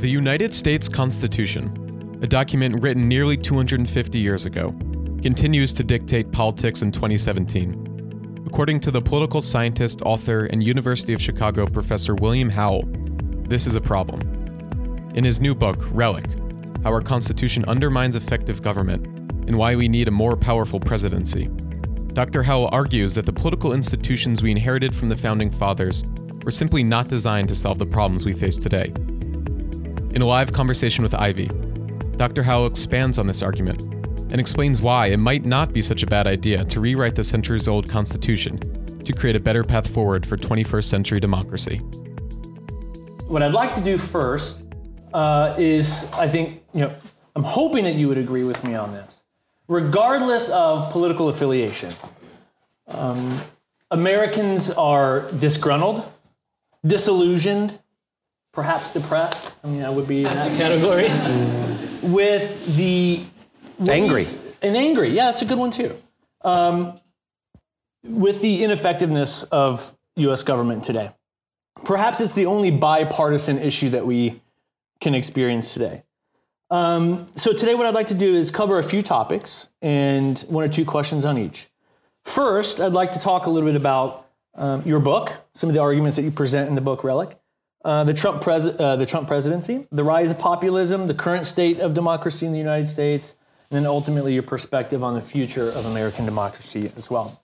The United States Constitution, a document written nearly 250 years ago, continues to dictate politics in 2017. According to the political scientist, author, and University of Chicago professor William Howell, this is a problem. In his new book, Relic How Our Constitution Undermines Effective Government and Why We Need a More Powerful Presidency, Dr. Howell argues that the political institutions we inherited from the Founding Fathers were simply not designed to solve the problems we face today. In a live conversation with Ivy, Dr. Howell expands on this argument and explains why it might not be such a bad idea to rewrite the centuries old Constitution to create a better path forward for 21st century democracy. What I'd like to do first uh, is, I think, you know, I'm hoping that you would agree with me on this. Regardless of political affiliation, um, Americans are disgruntled, disillusioned, perhaps depressed. I mean, I would be in that category. with the Angry. and angry. Yeah, that's a good one too. Um, with the ineffectiveness of U.S. government today, perhaps it's the only bipartisan issue that we can experience today. Um, so today, what I'd like to do is cover a few topics and one or two questions on each. First, I'd like to talk a little bit about um, your book, some of the arguments that you present in the book Relic, uh, the Trump pres- uh, the Trump presidency, the rise of populism, the current state of democracy in the United States, and then ultimately your perspective on the future of American democracy as well.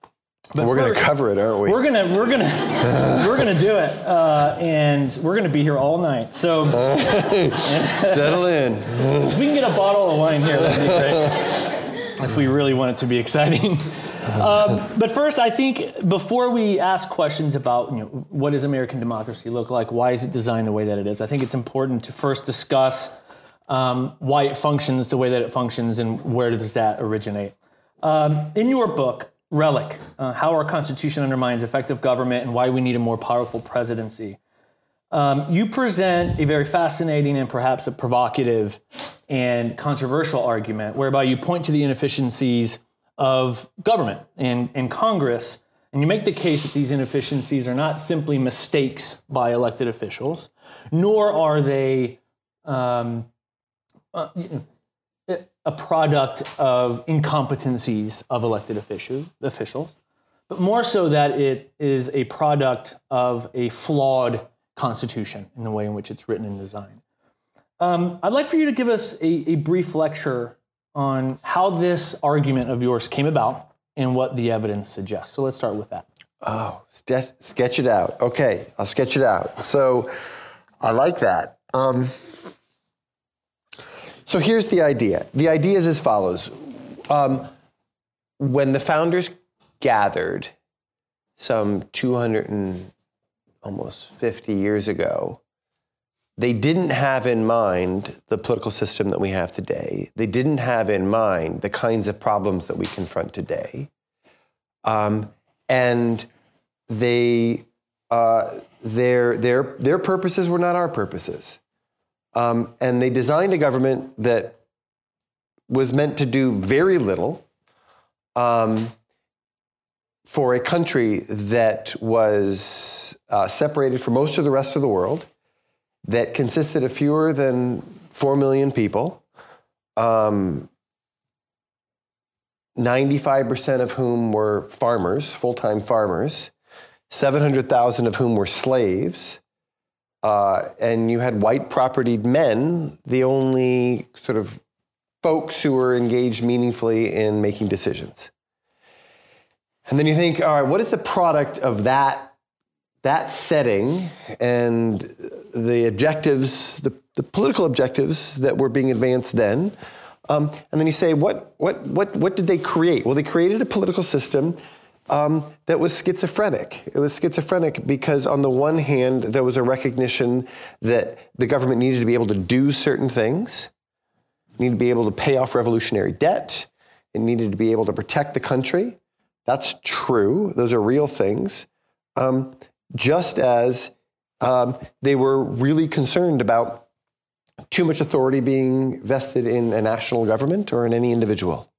But We're going to cover it, aren't we? We're gonna we're gonna we're gonna do it, uh, and we're gonna be here all night. So Settle in. if we can get a bottle of wine here, that'd be great. if we really want it to be exciting. Um, but first, I think before we ask questions about you know, what does American democracy look like, why is it designed the way that it is, I think it's important to first discuss um, why it functions the way that it functions and where does that originate. Um, in your book, Relic, uh, How Our Constitution Undermines Effective Government and Why We Need a More Powerful Presidency, um, you present a very fascinating and perhaps a provocative and controversial argument whereby you point to the inefficiencies of government and, and Congress, and you make the case that these inefficiencies are not simply mistakes by elected officials, nor are they um, uh, a product of incompetencies of elected official, officials, but more so that it is a product of a flawed constitution in the way in which it's written and designed. Um, I'd like for you to give us a, a brief lecture on how this argument of yours came about and what the evidence suggests. So let's start with that. Oh, sketch it out. Okay, I'll sketch it out. So I like that. Um, so here's the idea. The idea is as follows. Um, when the founders gathered some 200 and almost 50 years ago, they didn't have in mind the political system that we have today. They didn't have in mind the kinds of problems that we confront today. Um, and they, uh, their, their, their purposes were not our purposes. Um, and they designed a government that was meant to do very little um, for a country that was uh, separated from most of the rest of the world that consisted of fewer than 4 million people, um, 95% of whom were farmers, full time farmers, 700,000 of whom were slaves. Uh, and you had white propertied men, the only sort of folks who were engaged meaningfully in making decisions. And then you think, all right, what is the product of that that setting and the objectives, the, the political objectives that were being advanced then. Um, and then you say, what, what, what, what did they create? Well, they created a political system um, that was schizophrenic. It was schizophrenic because, on the one hand, there was a recognition that the government needed to be able to do certain things, needed to be able to pay off revolutionary debt, it needed to be able to protect the country. That's true, those are real things. Um, just as um, they were really concerned about too much authority being vested in a national government or in any individual.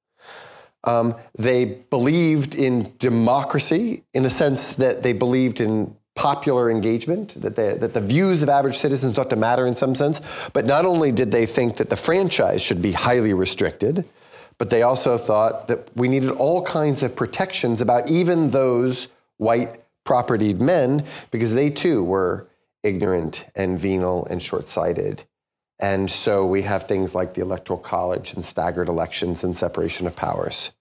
Um, they believed in democracy in the sense that they believed in popular engagement, that, they, that the views of average citizens ought to matter in some sense. But not only did they think that the franchise should be highly restricted, but they also thought that we needed all kinds of protections about even those white propertied men because they too were ignorant and venal and short sighted. And so we have things like the Electoral College and staggered elections and separation of powers.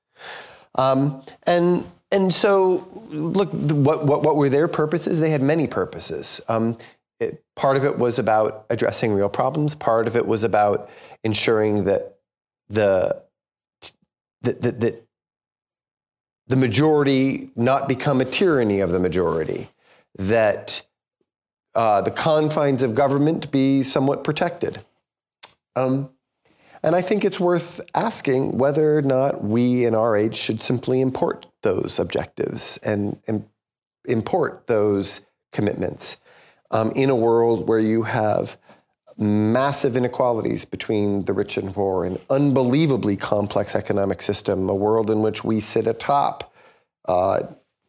Um, and and so, look, what, what, what, were their purposes? They had many purposes. Um, it, part of it was about addressing real problems. Part of it was about ensuring that the that, that, that the majority not become a tyranny of the majority. That uh, the confines of government be somewhat protected. Um, and I think it's worth asking whether or not we in our age should simply import those objectives and, and import those commitments um, in a world where you have massive inequalities between the rich and poor, an unbelievably complex economic system, a world in which we sit atop uh,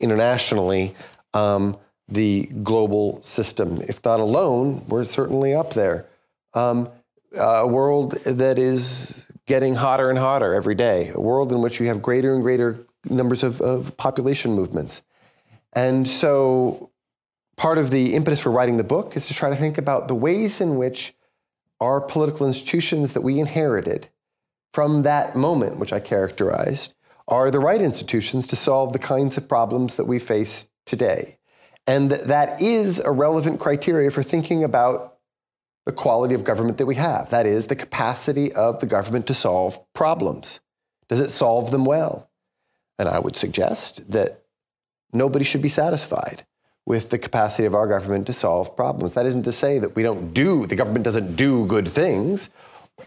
internationally um, the global system. If not alone, we're certainly up there. Um, a world that is getting hotter and hotter every day, a world in which you have greater and greater numbers of, of population movements. And so part of the impetus for writing the book is to try to think about the ways in which our political institutions that we inherited from that moment, which I characterized, are the right institutions to solve the kinds of problems that we face today. And that is a relevant criteria for thinking about the quality of government that we have. That is, the capacity of the government to solve problems. Does it solve them well? And I would suggest that nobody should be satisfied with the capacity of our government to solve problems. That isn't to say that we don't do, the government doesn't do good things.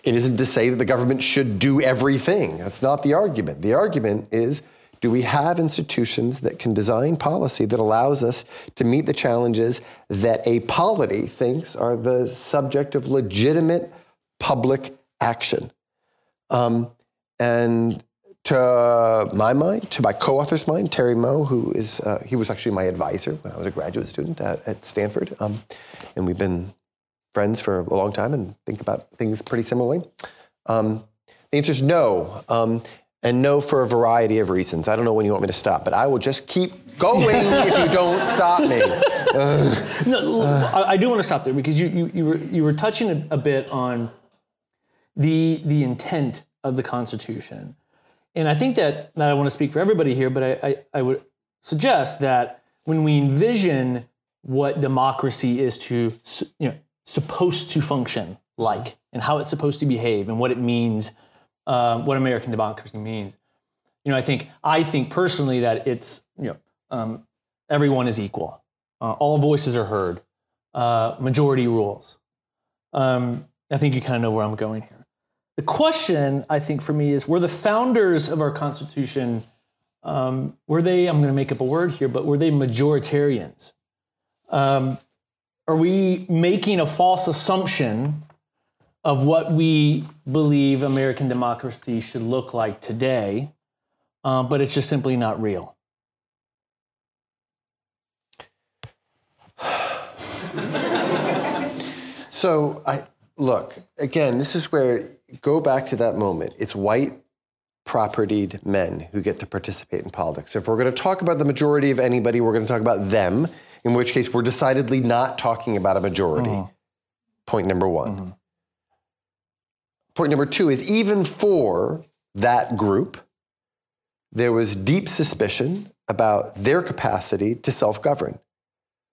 It isn't to say that the government should do everything. That's not the argument. The argument is do we have institutions that can design policy that allows us to meet the challenges that a polity thinks are the subject of legitimate public action? Um, and to my mind, to my co-author's mind, Terry Moe, who is uh, he was actually my advisor when I was a graduate student at, at Stanford, um, and we've been friends for a long time and think about things pretty similarly. Um, the answer is no. Um, and no for a variety of reasons. I don't know when you want me to stop, but I will just keep going if you don't stop me. Uh, no, I, I, do want to stop there because you, you, you, were, you were touching a, a bit on the, the intent of the Constitution. And I think that, not I want to speak for everybody here, but I, I, I would suggest that when we envision what democracy is to, you know, supposed to function like and how it's supposed to behave and what it means – um, what American democracy means. You know, I think I think personally that it's you know um, everyone is equal, uh, all voices are heard, uh, majority rules. Um, I think you kind of know where I'm going here. The question I think for me is: Were the founders of our Constitution um, were they? I'm going to make up a word here, but were they majoritarians? Um, are we making a false assumption of what we believe American democracy should look like today, uh, but it's just simply not real. so I look again. This is where go back to that moment. It's white propertied men who get to participate in politics. If we're going to talk about the majority of anybody, we're going to talk about them. In which case, we're decidedly not talking about a majority. Mm-hmm. Point number one. Mm-hmm. Point number two is even for that group, there was deep suspicion about their capacity to self govern,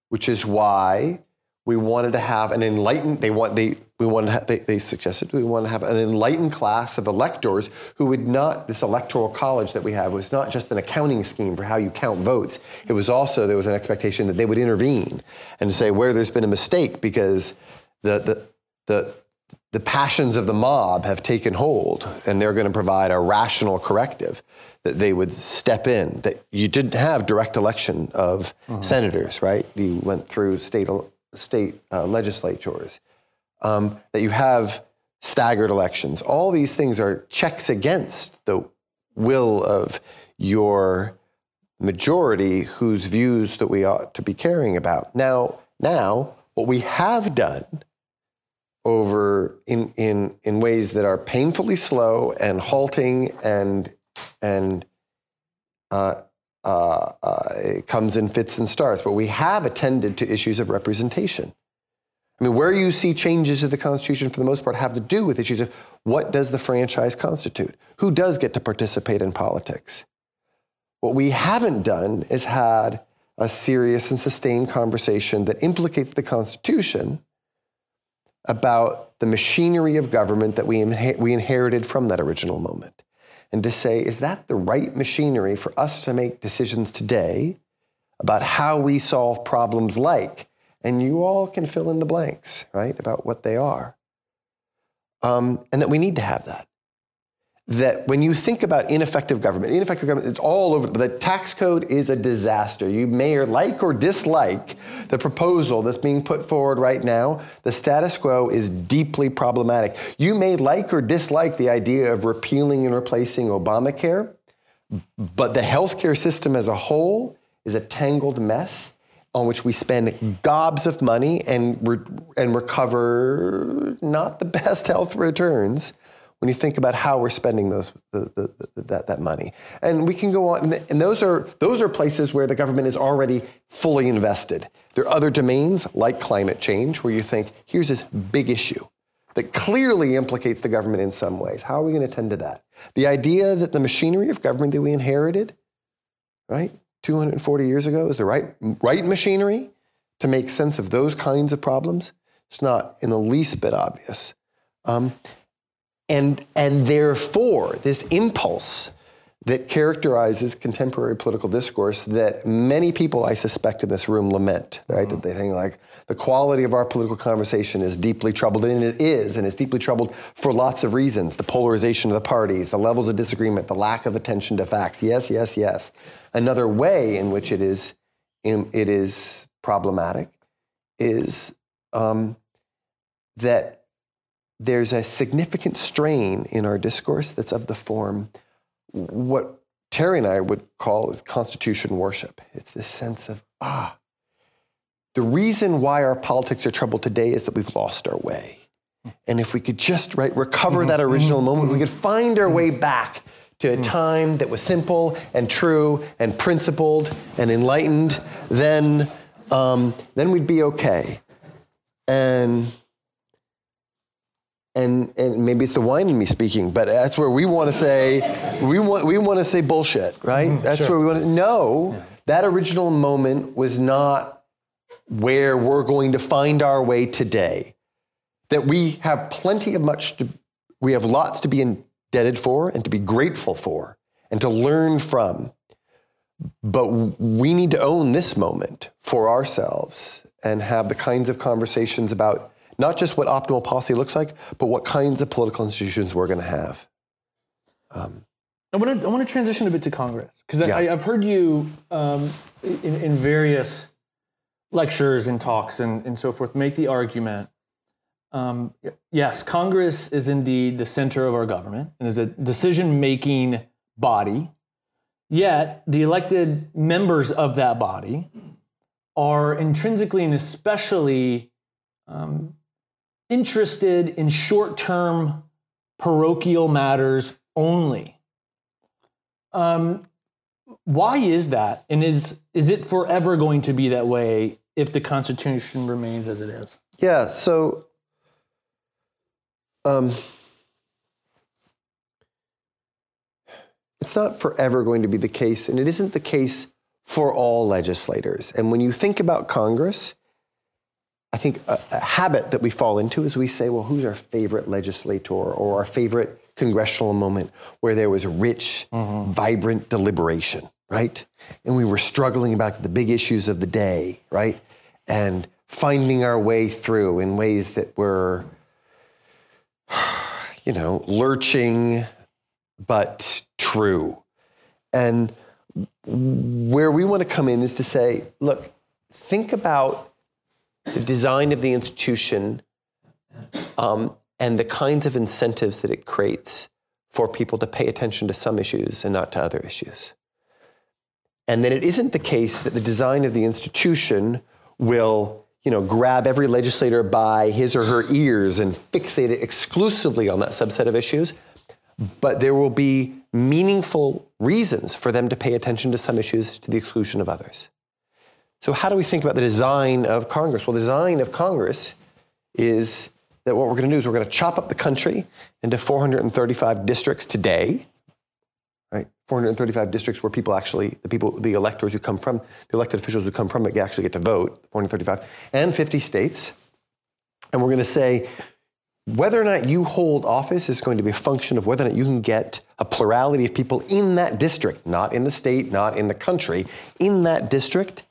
which is why we wanted to have an enlightened they want they we wanted have, they, they suggested we want to have an enlightened class of electors who would not this electoral college that we have was not just an accounting scheme for how you count votes it was also there was an expectation that they would intervene and say where there's been a mistake because the the the the passions of the mob have taken hold and they're going to provide a rational corrective that they would step in that you didn't have direct election of mm-hmm. senators right you went through state state uh, legislatures um, that you have staggered elections all these things are checks against the will of your majority whose views that we ought to be caring about. Now, now what we have done over in in in ways that are painfully slow and halting and and uh, uh, uh, it comes in fits and starts, but we have attended to issues of representation. I mean, where you see changes to the Constitution for the most part have to do with issues of what does the franchise constitute? Who does get to participate in politics? What we haven't done is had a serious and sustained conversation that implicates the Constitution about the machinery of government that we, we inherited from that original moment. And to say, is that the right machinery for us to make decisions today about how we solve problems like and you all can fill in the blanks, right, about what they are. Um, and that we need to have that. That when you think about ineffective government, ineffective government is all over. The tax code is a disaster. You may or like or dislike the proposal that's being put forward right now. The status quo is deeply problematic. You may like or dislike the idea of repealing and replacing Obamacare, but the healthcare system as a whole is a tangled mess on which we spend gobs of money and, re- and recover not the best health returns when you think about how we're spending those the, the, the, that, that money. And we can go on, and those are those are places where the government is already fully invested. There are other domains like climate change where you think, here's this big issue that clearly implicates the government in some ways. How are we going to tend to that? The idea that the machinery of government that we inherited, right, 240 years ago is the right, right machinery to make sense of those kinds of problems? It's not in the least bit obvious. Um, and, and therefore, this impulse that characterizes contemporary political discourse that many people, I suspect, in this room lament, right? Mm-hmm. That they think like the quality of our political conversation is deeply troubled, and it is, and it's deeply troubled for lots of reasons: the polarization of the parties, the levels of disagreement, the lack of attention to facts. Yes, yes, yes. Another way in which it is, it is problematic is um, that there's a significant strain in our discourse that's of the form what Terry and I would call constitution worship. It's this sense of, ah, the reason why our politics are troubled today is that we've lost our way. And if we could just right recover mm-hmm. that mm-hmm. original moment, we mm-hmm. could find our way back to a time that was simple and true and principled and enlightened, then um, then we'd be okay. And and and maybe it's the wine in me speaking, but that's where we want to say we want we want to say bullshit, right? Mm, that's sure. where we want to know yeah. that original moment was not where we're going to find our way today. That we have plenty of much to we have lots to be indebted for and to be grateful for and to learn from. But we need to own this moment for ourselves and have the kinds of conversations about not just what optimal policy looks like, but what kinds of political institutions we're going to have. Um, I want to I want to transition a bit to Congress because yeah. I've heard you um, in, in, various lectures and talks and, and so forth make the argument. Um, yes, Congress is indeed the center of our government and is a decision making body. Yet the elected members of that body are intrinsically and especially um, interested in short term parochial matters only. Um, why is that? And is, is it forever going to be that way if the Constitution remains as it is? Yeah, so um, it's not forever going to be the case, and it isn't the case for all legislators. And when you think about Congress, I think a, a, habit that we fall into is we say, well, who's our favorite legislator or our favorite congressional moment where there was rich, mm-hmm. vibrant deliberation, right? And we were struggling about the big issues of the day, right? And finding our way through in ways that were, you know, lurching but true. And where we want to come in is to say, look, think about the design of the institution, um, and the kinds of incentives that it creates for people to pay attention to some issues and not to other issues. and then it isn't the case that the design of the institution will you know, grab every legislator by his or her ears and fixate it exclusively on that subset of issues, but there will be meaningful reasons for them to pay attention to some issues to the exclusion of others. So, how do we think about the design of Congress? Well, the design of Congress is that what we're going to do is we're going to chop up the country into 435 districts today, right? 435 districts where people actually, the people, the electors who come from, the elected officials who come from it actually get to vote, 435, and 50 states. And we're going to say whether or not you hold office is going to be a function of whether or not you can get a plurality of people in that district, not in the state, not in the country, in that district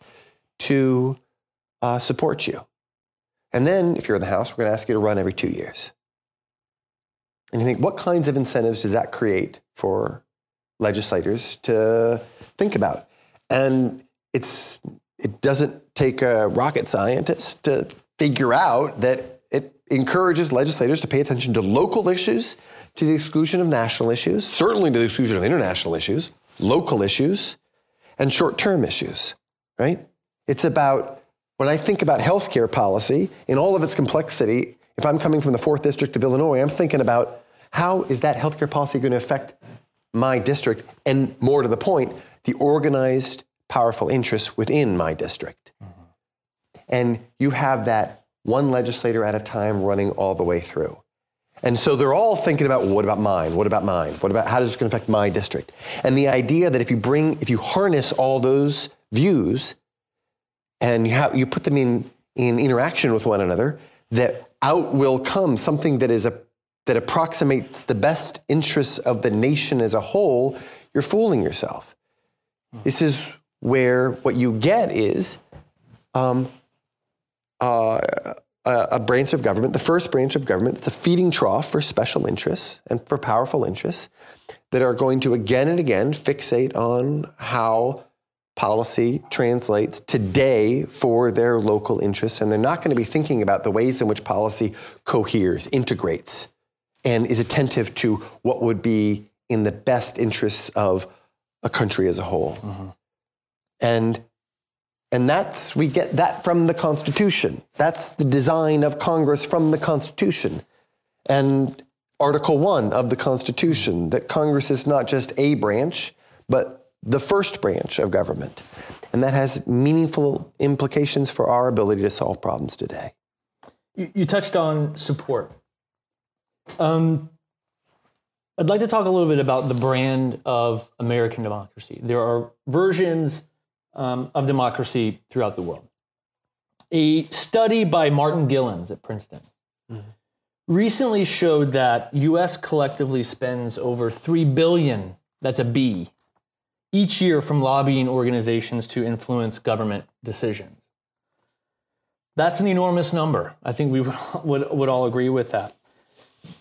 to uh, support you. And then, if you're in the House, we're going to ask you to run every two years. And you think, what kinds of incentives does that create for legislators to think about? And it's it doesn't take a rocket scientist to figure out that it encourages legislators to pay attention to local issues to the exclusion of national issues, certainly to the exclusion of international issues, local issues, and short-term issues, right? It's about when I think about healthcare policy in all of its complexity, if I'm coming from the 4th District of Illinois, I'm thinking about how is that healthcare policy going to affect my district and more to the point, the organized powerful interests within my district. Mm-hmm. And you have that one legislator at a time running all the way through. And so they're all thinking about well, what about mine? What about mine? What about how does this going to affect my district? And the idea that if you bring, if you harness all those views and you, have, you put them in, in interaction with one another, that out will come something that is a, that approximates the best interests of the nation as a whole, you're fooling yourself. This is where what you get is um, uh, a, a branch of government, the first branch of government, that's a feeding trough for special interests and for powerful interests that are going to again and again fixate on how policy translates today for their local interests, and they're not going to be thinking about the ways in which policy coheres, integrates, and is attentive to what would be in the best interests of a country as a whole. Mm-hmm. And and that's we get that from the Constitution. That's the design of Congress from the Constitution. And Article 1 of the Constitution that Congress is not just a branch, but the first branch of government. And that has meaningful implications for our ability to solve problems today. You, you touched on support. Um, I'd like to talk a little bit about the brand of American democracy. There are versions um, of democracy throughout the world. A study by Martin Gilens at Princeton mm-hmm. recently showed that US collectively spends over 3 billion, that's a B, each year from lobbying organizations to influence government decisions. That's an enormous number. I think we would, would all agree with that.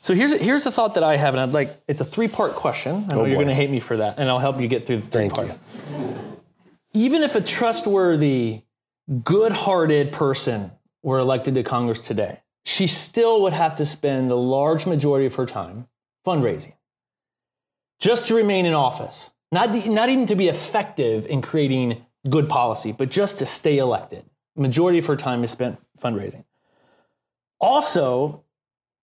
So here's a, here's a thought that I have, and I'd like it's a three part question. I know oh you're going to hate me for that, and I'll help you get through the three Thank parts. You. Even if a trustworthy, good hearted person were elected to Congress today, she still would have to spend the large majority of her time fundraising just to remain in office. Not, the, not even to be effective in creating good policy, but just to stay elected. Majority of her time is spent fundraising. Also,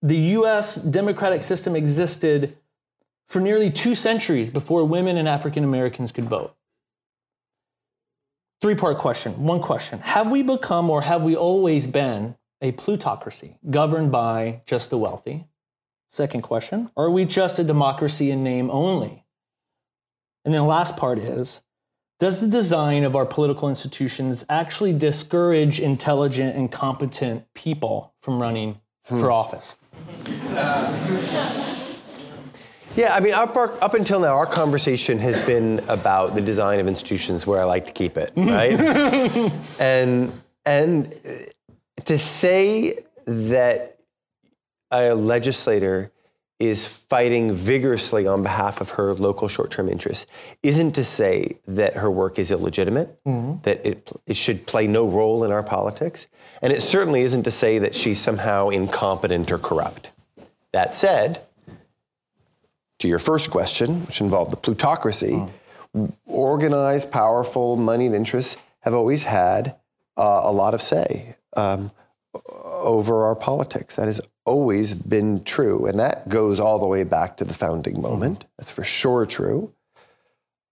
the US democratic system existed for nearly two centuries before women and African Americans could vote. Three part question. One question Have we become or have we always been a plutocracy governed by just the wealthy? Second question Are we just a democracy in name only? And then the last part is Does the design of our political institutions actually discourage intelligent and competent people from running hmm. for office? Yeah, I mean, up, up until now, our conversation has been about the design of institutions where I like to keep it, right? and and to say that a legislator is fighting vigorously on behalf of her local short-term interests isn't to say that her work is illegitimate, mm-hmm. that it, it should play no role in our politics. And it certainly isn't to say that she's somehow incompetent or corrupt. That said, to your first question, which involved the plutocracy, mm. organized, powerful, moneyed interests have always had uh, a lot of say um, over our politics. That has always been true, and that goes all the way back to the founding moment. That's for sure true.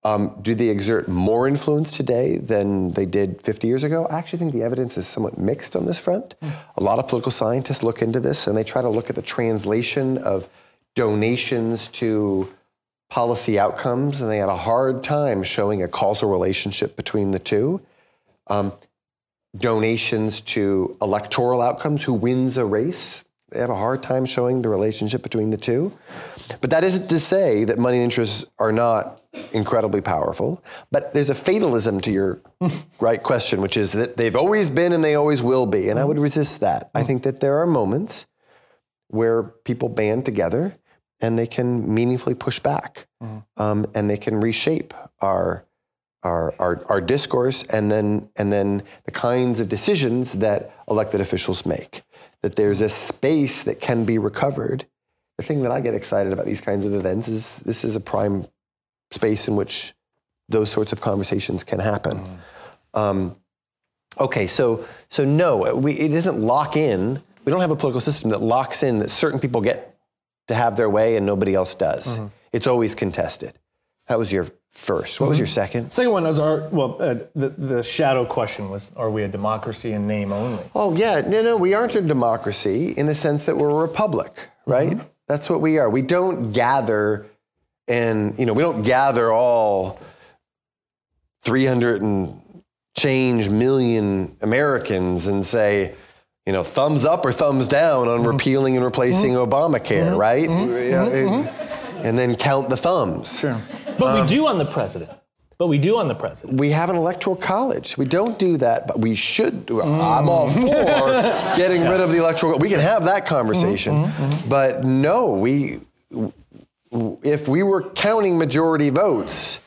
Um, do they exert more influence today than they did 50 years ago? I actually think the evidence is somewhat mixed on this front. A lot of political scientists look into this and they try to look at the translation of donations to policy outcomes, and they have a hard time showing a causal relationship between the two. Um, donations to electoral outcomes, who wins a race, they have a hard time showing the relationship between the two. But that isn't to say that money and interests are not incredibly powerful. But there's a fatalism to your right question, which is that they've always been and they always will be. And I would resist that. I think that there are moments where people band together and they can meaningfully push back um, and they can reshape our our, our, our discourse and then and then the kinds of decisions that elected officials make. That there's a space that can be recovered. The thing that I get excited about these kinds of events is this is a prime space in which those sorts of conversations can happen. Um, okay, so so no, we, it doesn't lock in. We don't have a political system that locks in that certain people get to have their way and nobody else does. It's always contested. That was your first. What was your second? Second one was our well, uh, the the shadow question was: Are we a democracy in name only? Oh yeah, no, no, we aren't a democracy in the sense that we're a republic, right? Mm-hmm. That's what we are. We don't gather, and you know, we don't gather all 300 and change million Americans and say, you know, thumbs up or thumbs down on mm-hmm. repealing and replacing mm-hmm. Obamacare, right? Yeah, And then count the thumbs. But Um, we do on the president. But we do on the president. We have an electoral college. We don't do that, but we should. do I'm all mm. for getting rid of the electoral. We can have that conversation, mm-hmm, mm-hmm, mm-hmm. but no, we. If we were counting majority votes,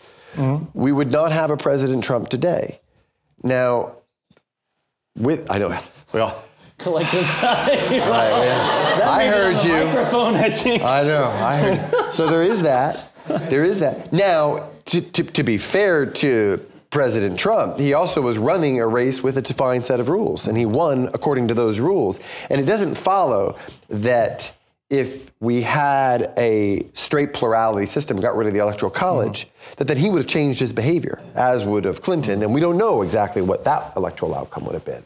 we would not have a President Trump today. Now, with I know, well, Collective sigh. I heard you. Microphone, I think. I know. I heard. You. So there is that. There is that. Now, to, to, to be fair to President Trump, he also was running a race with a defined set of rules, and he won according to those rules. And it doesn't follow that if we had a straight plurality system, got rid of the electoral college, that then he would have changed his behavior, as would have Clinton. And we don't know exactly what that electoral outcome would have been.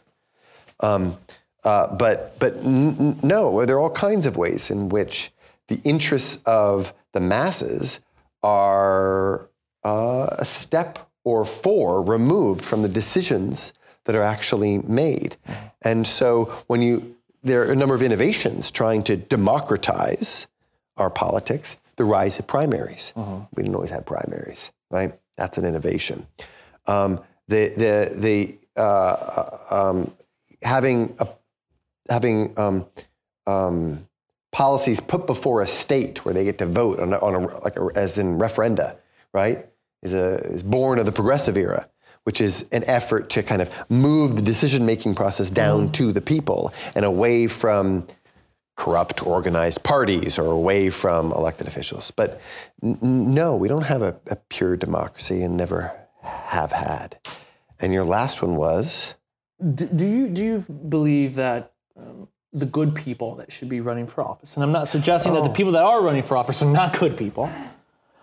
Um, uh, but but n- n- no, there are all kinds of ways in which the interests of the masses are uh, a step or four removed from the decisions that are actually made. And so when you there are a number of innovations trying to democratize our politics. The rise of primaries. We didn't always have primaries, right? That's an innovation. Um, the the the uh, um, having a, having um, um, policies put before a state where they get to vote on a, on a like a, as in referenda, right? Is a is born of the progressive era, which is an effort to kind of move the decision making process down to the people and away from corrupt organized parties or away from elected officials. But n- no, we don't have a, a pure democracy and never have had. And your last one was. do, do you do you believe that um, the good people that should be running for office, and I'm not suggesting that the people that are running for office are not good people,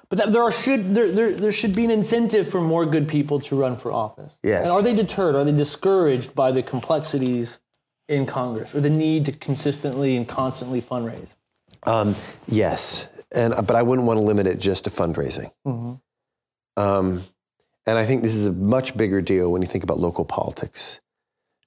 but that there are should there, there there should be an incentive for more good people to run for office. Yes. And are they deterred? Are they discouraged by the complexities in Congress or the need to consistently and constantly fundraise? Um, yes, and but I wouldn't want to limit it just to fundraising. Um, and I think this is a much bigger deal when you think about local politics.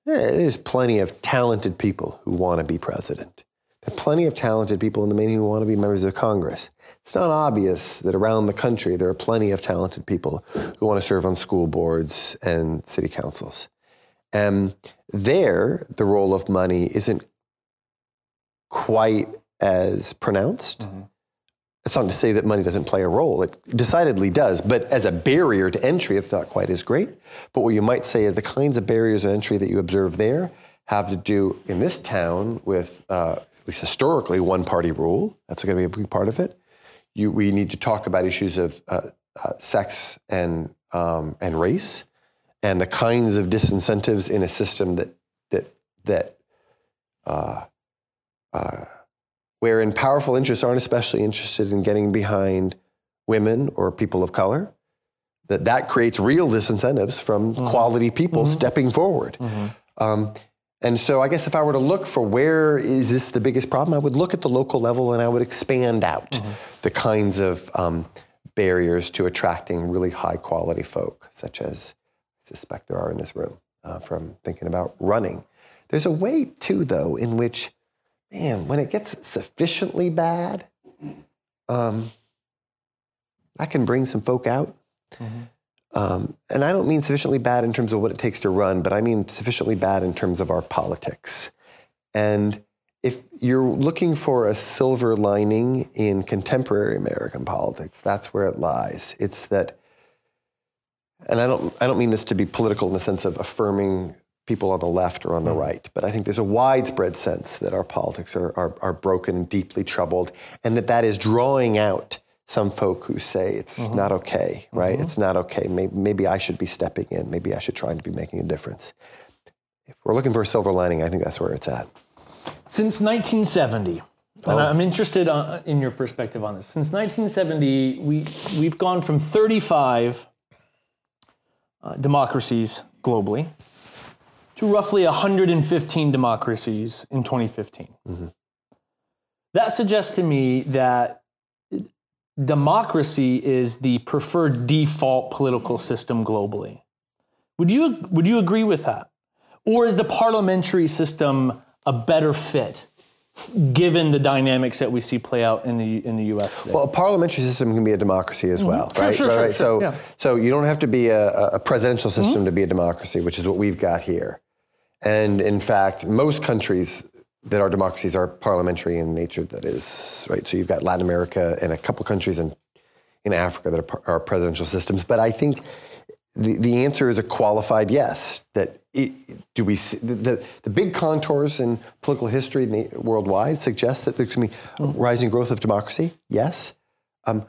There's plenty of talented people who want to be president. There are plenty of talented people in the main who want to be members of Congress. It's not obvious that around the country there are plenty of talented people who want to serve on school boards and city councils. And there, the role of money isn't quite as pronounced. Mm-hmm. That's not to say that money doesn't play a role. It decidedly does, but as a barrier to entry, it's not quite as great. But what you might say is the kinds of barriers of entry that you observe there have to do in this town with, uh, at least historically, one party rule. That's going to be a big part of it. You, we need to talk about issues of uh, uh, sex and um, and race, and the kinds of disincentives in a system that that that uh, uh, wherein powerful interests aren't especially interested in getting behind women or people of color, that that creates real disincentives from quality people stepping forward. Um, and so I guess if I were to look for where is this the biggest problem, I would look at the local level and I would expand out the kinds of um, barriers to attracting really high quality folk, such as I suspect there are in this room, uh, from thinking about running. There's a way too, though, in which, man, when it gets sufficiently bad, um, I can bring some folk out. Um, and I don't mean sufficiently bad in terms of what it takes to run, but I mean sufficiently bad in terms of our politics. And if you're looking for a silver lining in contemporary American politics, that's where it lies. It's that, and I don't, I don't mean this to be political in the sense of affirming people on the left or on the hmm. right, but I think there's a widespread sense that our politics are, are, are broken and deeply troubled, and that that is drawing out some folk who say it's mm-hmm. not okay, right? Mm-hmm. It's not okay. Maybe, maybe I should be stepping in. Maybe I should try to be making a difference. If we're looking for a silver lining, I think that's where it's at. Since 1970, and oh. I'm interested on, in your perspective on this. Since 1970, we we've gone from 35 uh, democracies globally to roughly 115 democracies in 2015. That suggests to me that democracy is the preferred default political system globally. Would you would you agree with that? Or is the parliamentary system a better fit given the dynamics that we see play out in the in the US today? Well, a parliamentary system can be a democracy as well, Sure, right? sure, right, sure, right. sure, So, yeah. Mm-hmm. so you don't have to be a, a presidential system to be a democracy, which is what we've got here. And in fact, most countries that are democracies are parliamentary in nature. That is right. So you've got Latin America and a couple countries in in Africa that are, are presidential systems. But I think the, the answer is a qualified yes. That it, do we see, the, the big contours in political history worldwide suggest that there's going to be rising growth of democracy. Yes, um,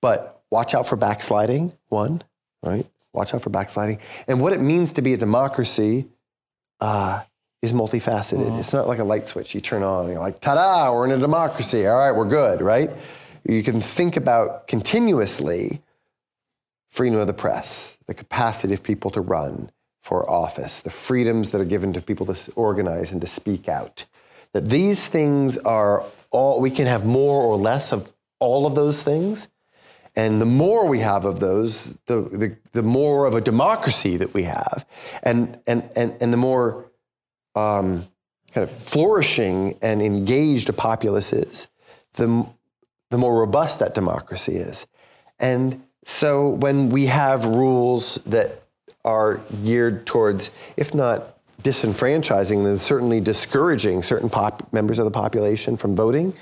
but watch out for backsliding. One, right? Watch out for backsliding, and what it means to be a democracy uh, is multifaceted. It's not like a light switch you turn on and you're like, ta-da, we're in a democracy. All right, we're good, right? You can think about continuously freedom of the press, the capacity of people to run for office, the freedoms that are given to people to organize and to speak out. That these things are all, we can have more or less of all of those things. And the more we have of those, the, the, the more of a democracy that we have. And, and, and, and the more um, kind of flourishing and engaged a populace is, the, the more robust that democracy is. And so when we have rules that are geared towards, if not disenfranchising, then certainly discouraging certain pop- members of the population from voting,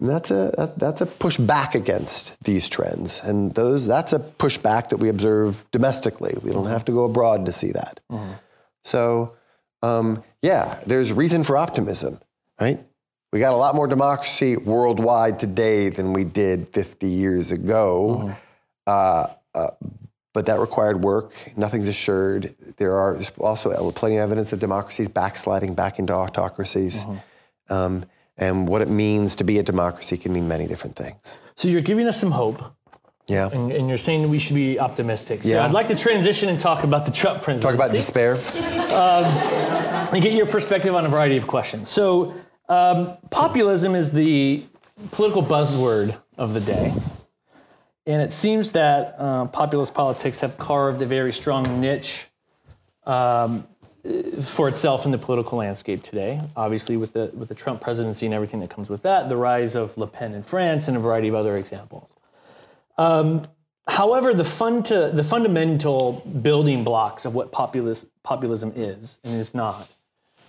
that's a that, that's a pushback against these trends, and those that's a pushback that we observe domestically. We don't have to go abroad to see that. So, um, yeah, there's reason for optimism, right? We got a lot more democracy worldwide today than we did 50 years ago. Uh, uh, but that required work. Nothing's assured. There are also plenty of evidence of democracies backsliding back into autocracies. Um, and what it means to be a democracy can mean many different things. so you're giving us some hope. Yeah. And, and you're saying we should be optimistic. So Yeah. I'd like to transition and talk about the Trump presidency. Talk about despair. and get your perspective on a variety of questions. So, um, populism is the political buzzword of the day. And it seems that uh, populist politics have carved a very strong niche um, for itself in the political landscape today. Obviously, with the, with the Trump presidency and everything that comes with that, the rise of Le Pen in France, and a variety of other examples. Um, however, the, fun to, the fundamental building blocks of what populist, populism is and is not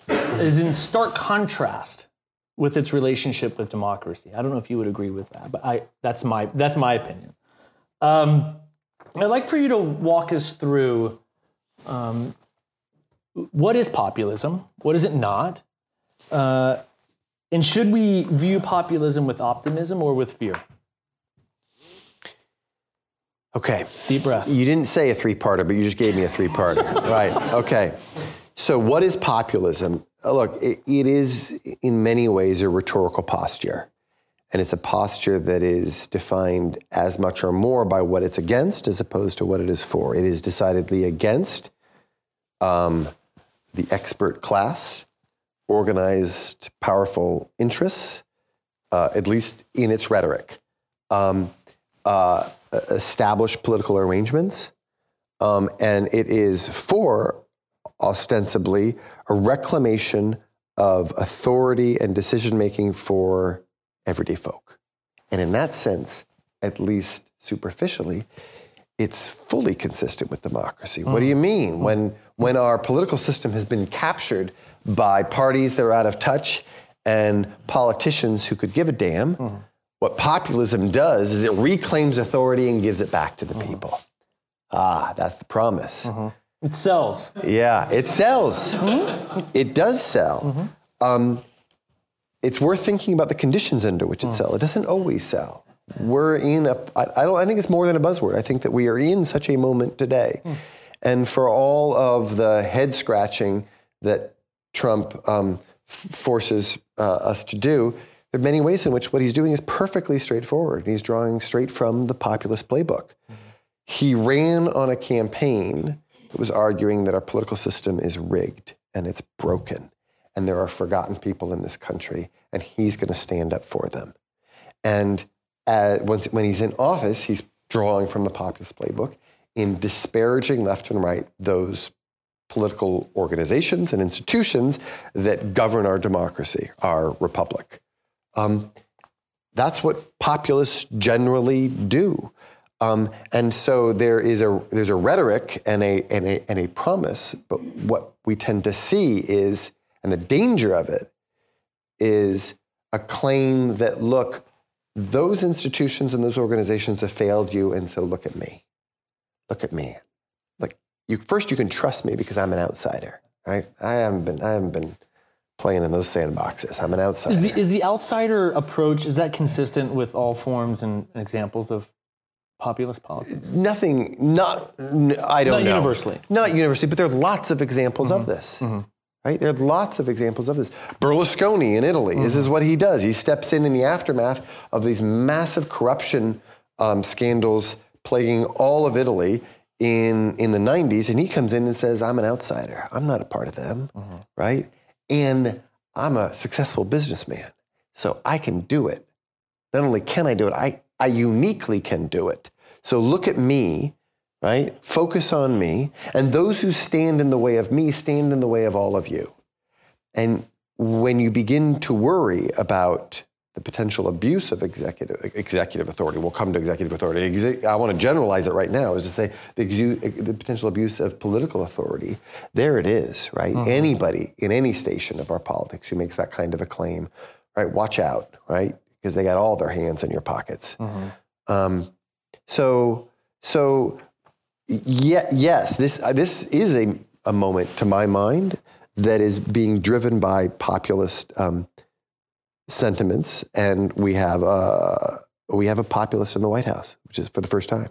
is in stark contrast with its relationship with democracy. I don't know if you would agree with that, but I, that's, my, that's my opinion. Um, I'd like for you to walk us through um, what is populism, what is it not, uh, and should we view populism with optimism or with fear? Okay. Deep breath. You didn't say a three parter, but you just gave me a three parter. right. Okay. So, what is populism? Uh, Look, it, it is in many ways a rhetorical posture. And it's a posture that is defined as much or more by what it's against as opposed to what it is for. It is decidedly against um, the expert class, organized, powerful interests, uh, at least in its rhetoric, um, uh, established political arrangements, um, and it is for ostensibly a reclamation of authority and decision making for everyday folk. And in that sense, at least superficially, it's fully consistent with democracy. What do you mean? When, when our political system has been captured by parties that are out of touch and politicians who could give a damn, mm-hmm. what populism does is it reclaims authority and gives it back to the mm-hmm. people. Ah, that's the promise. Mm-hmm. It sells. Yeah, it sells. It does sell. Um, it's worth thinking about the conditions under which it mm. sells. It doesn't always sell. We're in a. I, I don't. I think it's more than a buzzword. I think that we are in such a moment today, mm. And for all of the head scratching that Trump um, forces uh, us to do, there are many ways in which what he's doing is perfectly straightforward. He's drawing straight from the populist playbook. He ran on a campaign that was arguing that our political system is rigged and it's broken, and there are forgotten people in this country, and he's going to stand up for them. And uh, once, when he's in office, he's drawing from the populist playbook in disparaging left and right those political organizations and institutions that govern our democracy, our republic. Um, that's what populists generally do. Um, and so there is a there's a rhetoric and a, and a and a promise, but what we tend to see is, and the danger of it is a claim that look, those institutions and those organizations have failed you, and so look at me, look at me. Like you first, you can trust me because I'm an outsider, right? I haven't been I haven't been playing in those sandboxes. I'm an outsider. Is the, is the outsider approach is that consistent with all forms and examples of populist politics? Nothing, not, I don't Not know. universally. Not universally, but there are lots of examples of mm-hmm. this. Mm-hmm. Right? There are lots of examples of this. Berlusconi in Italy, this mm-hmm. is what he does. He steps in in the aftermath of these massive corruption um, scandals plaguing all of Italy in, in the 90s, and he comes in and says, I'm an outsider. I'm not a part of them, mm-hmm. right? And I'm a successful businessman, so I can do it. Not only can I do it, I, I uniquely can do it. So look at me, right? Focus on me. And those who stand in the way of me stand in the way of all of you. And when you begin to worry about the potential abuse of executive, executive authority, we'll come to executive authority. I want to generalize it right now, is to say the, the potential abuse of political authority. There it is, right? Anybody in any station of our politics who makes that kind of a claim, right? Watch out, right? Because they got all their hands in your pockets. Um, so, so yeah, yes, this uh, this is a, a moment to my mind that is being driven by populist um, sentiments, and we have a we have a populist in the White House, which is for the first time.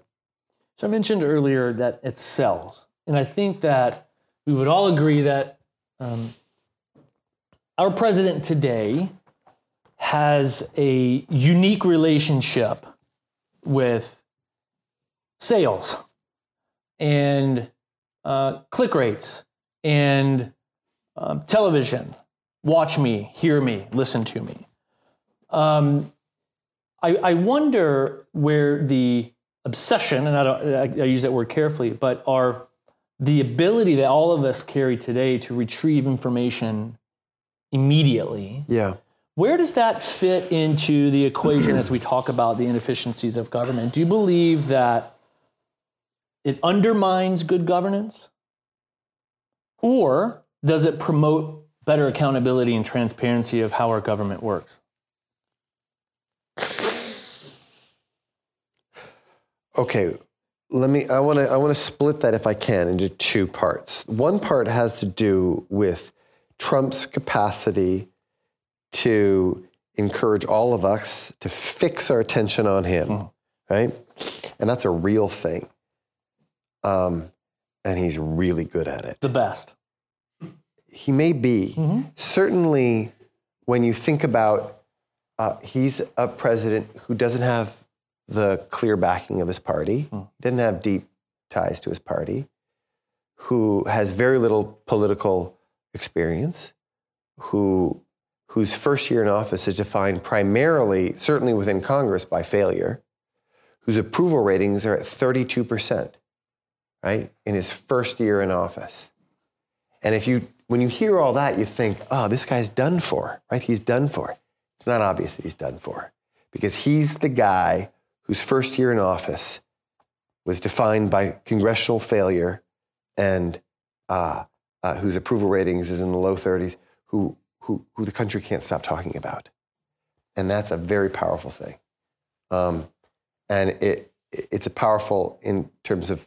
So I mentioned earlier that it sells, and I think that we would all agree that um, our president today has a unique relationship with sales and uh, click rates and um, television. Watch me, hear me, listen to me. Um, I, I wonder where the obsession, and I, don't, I, I use that word carefully, but our the ability that all of us carry today to retrieve information immediately. Yeah. Where does that fit into the equation as we talk about the inefficiencies of government? Do you believe that it undermines good governance? Or does it promote better accountability and transparency of how our government works? Okay, let me. I want to. I want to split that if I can into two parts. One part has to do with Trump's capacity to encourage all of us to fix our attention on him, right? and that's a real thing. Um, and he's really good at it. The best. He may be. Certainly, when you think about, uh, he's a president who doesn't have the clear backing of his party, doesn't have deep ties to his party, who has very little political experience, who whose first year in office is defined primarily, certainly within Congress, by failure, whose approval ratings are at 32%, right, in his first year in office. And if you, when you hear all that, you think, oh, this guy's done for, right? He's done for. It's not obvious that he's done for because he's the guy whose first year in office was defined by congressional failure and uh, uh, whose approval ratings is in the low 30s, who, who, who the country can't stop talking about. And that's a very powerful thing. Um, and it, it's a powerful in terms of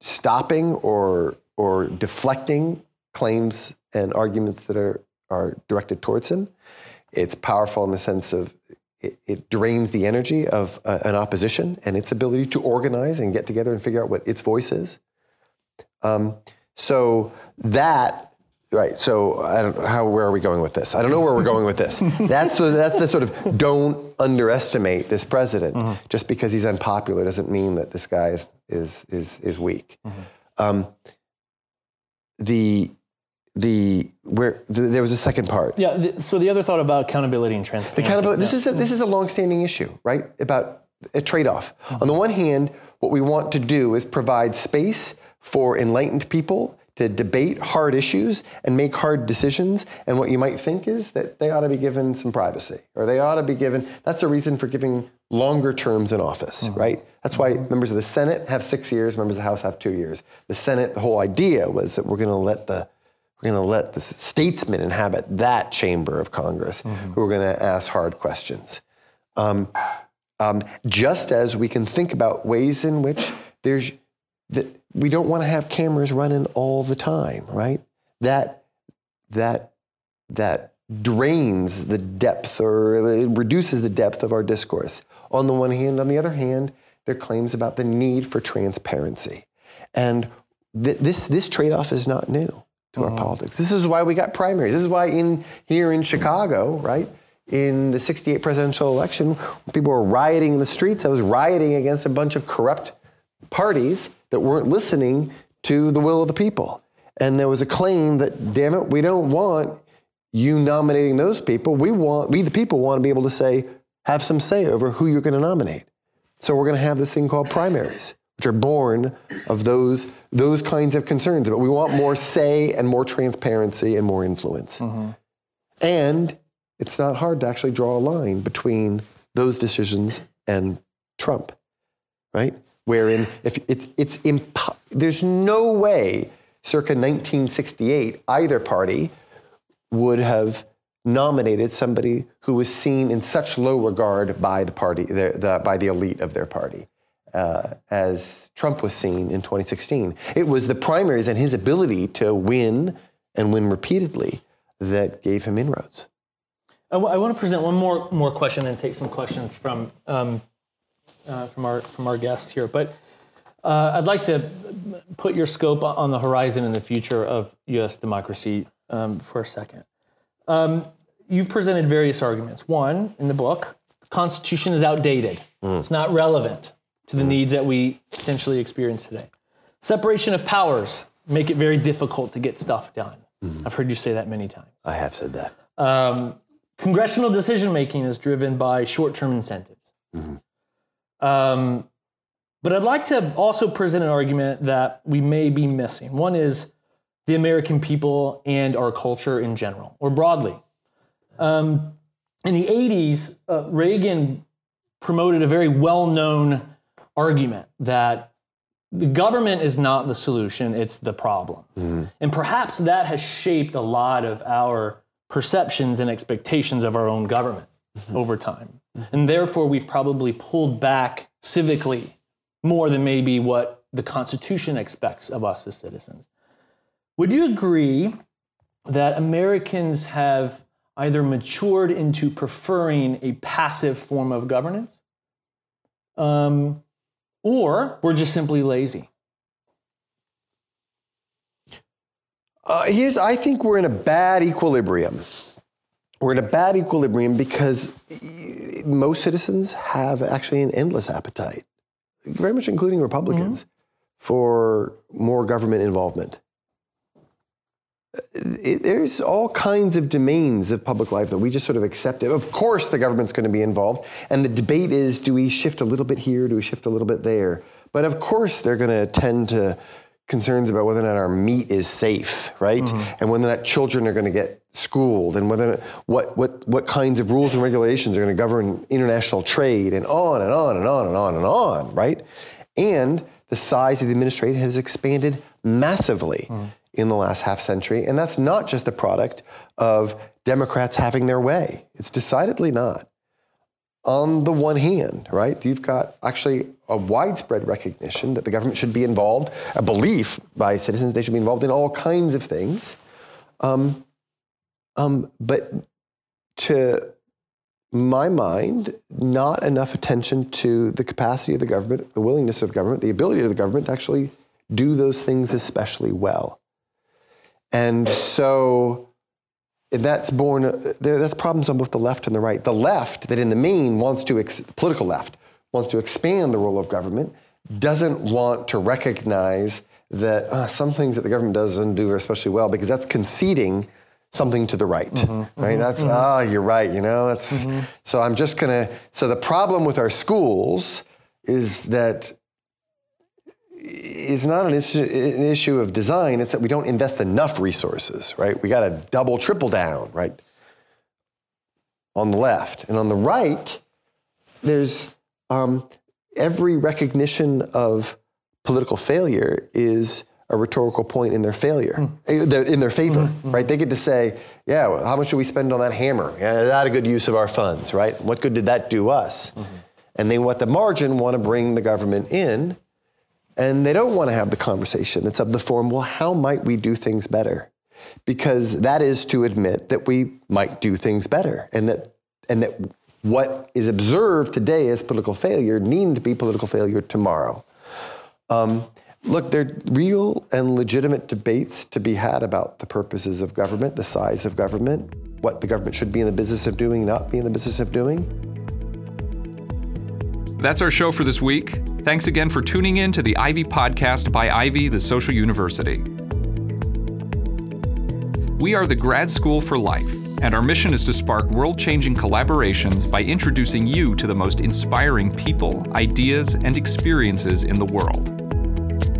stopping or, or deflecting claims and arguments that are, are directed towards him. It's powerful in the sense of it, it drains the energy of uh, an opposition and its ability to organize and get together and figure out what its voice is. Um, so that, right? So I don't how where are we going with this? I don't know where we're going with this. That's the, that's the sort of don't underestimate this president. Just because he's unpopular doesn't mean that this guy is is is, is weak. Um, the the where the, there was a second part. Yeah. th- so the other thought about accountability and transparency. The accountability. This is a, this is a long-standing issue, right? About a trade-off. On the one hand, what we want to do is provide space for enlightened people to debate hard issues and make hard decisions. And what you might think is that they ought to be given some privacy, or they ought to be given. That's a reason for giving longer terms in office, mm-hmm. right? That's why mm-hmm. members of the Senate have six years, members of the House have two years. The Senate, the whole idea was that we're going to let the we're going to let the statesmen inhabit that chamber of Congress who are going to ask hard questions. Um, um, just as we can think about ways in which there's that we don't want to have cameras running all the time, right? That that that drains the depth or it reduces the depth of our discourse. On the one hand, on the other hand, there are claims about the need for transparency, and th- this this trade-off is not new to our uh-huh. politics. This is why we got primaries. This is why in here in Chicago, right? In the 68 presidential election, people were rioting in the streets. I was rioting against a bunch of corrupt parties that weren't listening to the will of the people. And there was a claim that, damn it, we don't want you nominating those people. We want, we the people want to be able to say, have some say over who you're going to nominate. So we're going to have this thing called primaries, which are born of those, those kinds of concerns. But we want more say and more transparency and more influence. Mm-hmm. And it's not hard to actually draw a line between those decisions and Trump, right? Wherein if it's it's impo- there's no way circa 1968 either party would have nominated somebody who was seen in such low regard by the party, the, the, by the elite of their party, uh, as Trump was seen in 2016. It was the primaries and his ability to win and win repeatedly that gave him inroads. I, w- I want to present one more more question and take some questions from um, uh, from our from our guest here. But uh, I'd like to put your scope on the horizon in the future of U.S. democracy um, for a second. Um, you've presented various arguments. One in the book, the Constitution is outdated. It's not relevant to the needs that we potentially experience today. Separation of powers make it very difficult to get stuff done. I've heard you say that many times. I have said that. Um, congressional decision making is driven by short term incentives. Um, but I'd like to also present an argument that we may be missing. One is the American people and our culture in general, or broadly. Um, in the 80s, uh, Reagan promoted a very well known argument that the government is not the solution, it's the problem. Mm-hmm. And perhaps that has shaped a lot of our perceptions and expectations of our own government mm-hmm. over time. Mm-hmm. And therefore, we've probably pulled back civically more than maybe what the Constitution expects of us as citizens. Would you agree that Americans have either matured into preferring a passive form of governance? Um, or we're just simply lazy? Uh, here's, I think we're in a bad equilibrium. We're in a bad equilibrium because most citizens have actually an endless appetite, very much including Republicans, mm-hmm. for more government involvement. It, there's all kinds of domains of public life that we just sort of accept. Of course, the government's going to be involved, and the debate is: do we shift a little bit here? Do we shift a little bit there? But of course, they're going to tend to concerns about whether or not our meat is safe, right? Mm-hmm. And whether or not children are going to get schooled, and whether what what what kinds of rules and regulations are going to govern international trade, and on and on and on and on and on, right? And the size of the administration has expanded massively mm. In the last half century, and that's not just the product of Democrats having their way. It's decidedly not on the one hand, right, you've got actually a widespread recognition that the government should be involved, a belief by citizens they should be involved in all kinds of things. Um, um, but to my mind, not enough attention to the capacity of the government, the willingness of government, the ability of the government to actually do those things especially well. And so that's born, that's problems on both the left and the right. The left, that in the main wants to, ex- political left, wants to expand the role of government, doesn't want to recognize that uh, some things that the government doesn't do especially well because that's conceding something to the right, mm-hmm, right? Mm-hmm, that's mm-hmm. ah, you're right. You know, that's mm-hmm. so. I'm just gonna. So the problem with our schools is that is not an issue, an issue of design. It's that we don't invest enough resources, right? We got to double, triple down, right? On the left. And on the right, there's um, every recognition of political failure is a rhetorical point in their failure, mm. in their favor, mm-hmm. right? They get to say, yeah, well, how much should we spend on that hammer? Yeah, is that a good use of our funds, right? What good did that do us? Mm-hmm. And they, at the margin, want to bring the government in and they don't want to have the conversation that's of the form, well, how might we do things better? Because that is to admit that we might do things better and that and that what is observed today as political failure needn't to be political failure tomorrow. Um, look, there are real and legitimate debates to be had about the purposes of government, the size of government, what the government should be in the business of doing, not be in the business of doing. That's our show for this week. Thanks again for tuning in to the Ivy Podcast by Ivy, the Social University. We are the Grad School for Life, and our mission is to spark world changing collaborations by introducing you to the most inspiring people, ideas, and experiences in the world.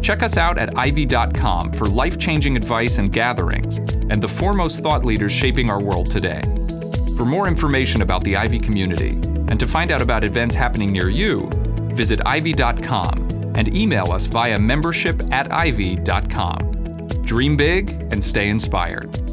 Check us out at ivy.com for life changing advice and gatherings, and the foremost thought leaders shaping our world today. For more information about the Ivy community, and to find out about events happening near you, visit ivy.com and email us via membership at ivy.com. Dream big and stay inspired.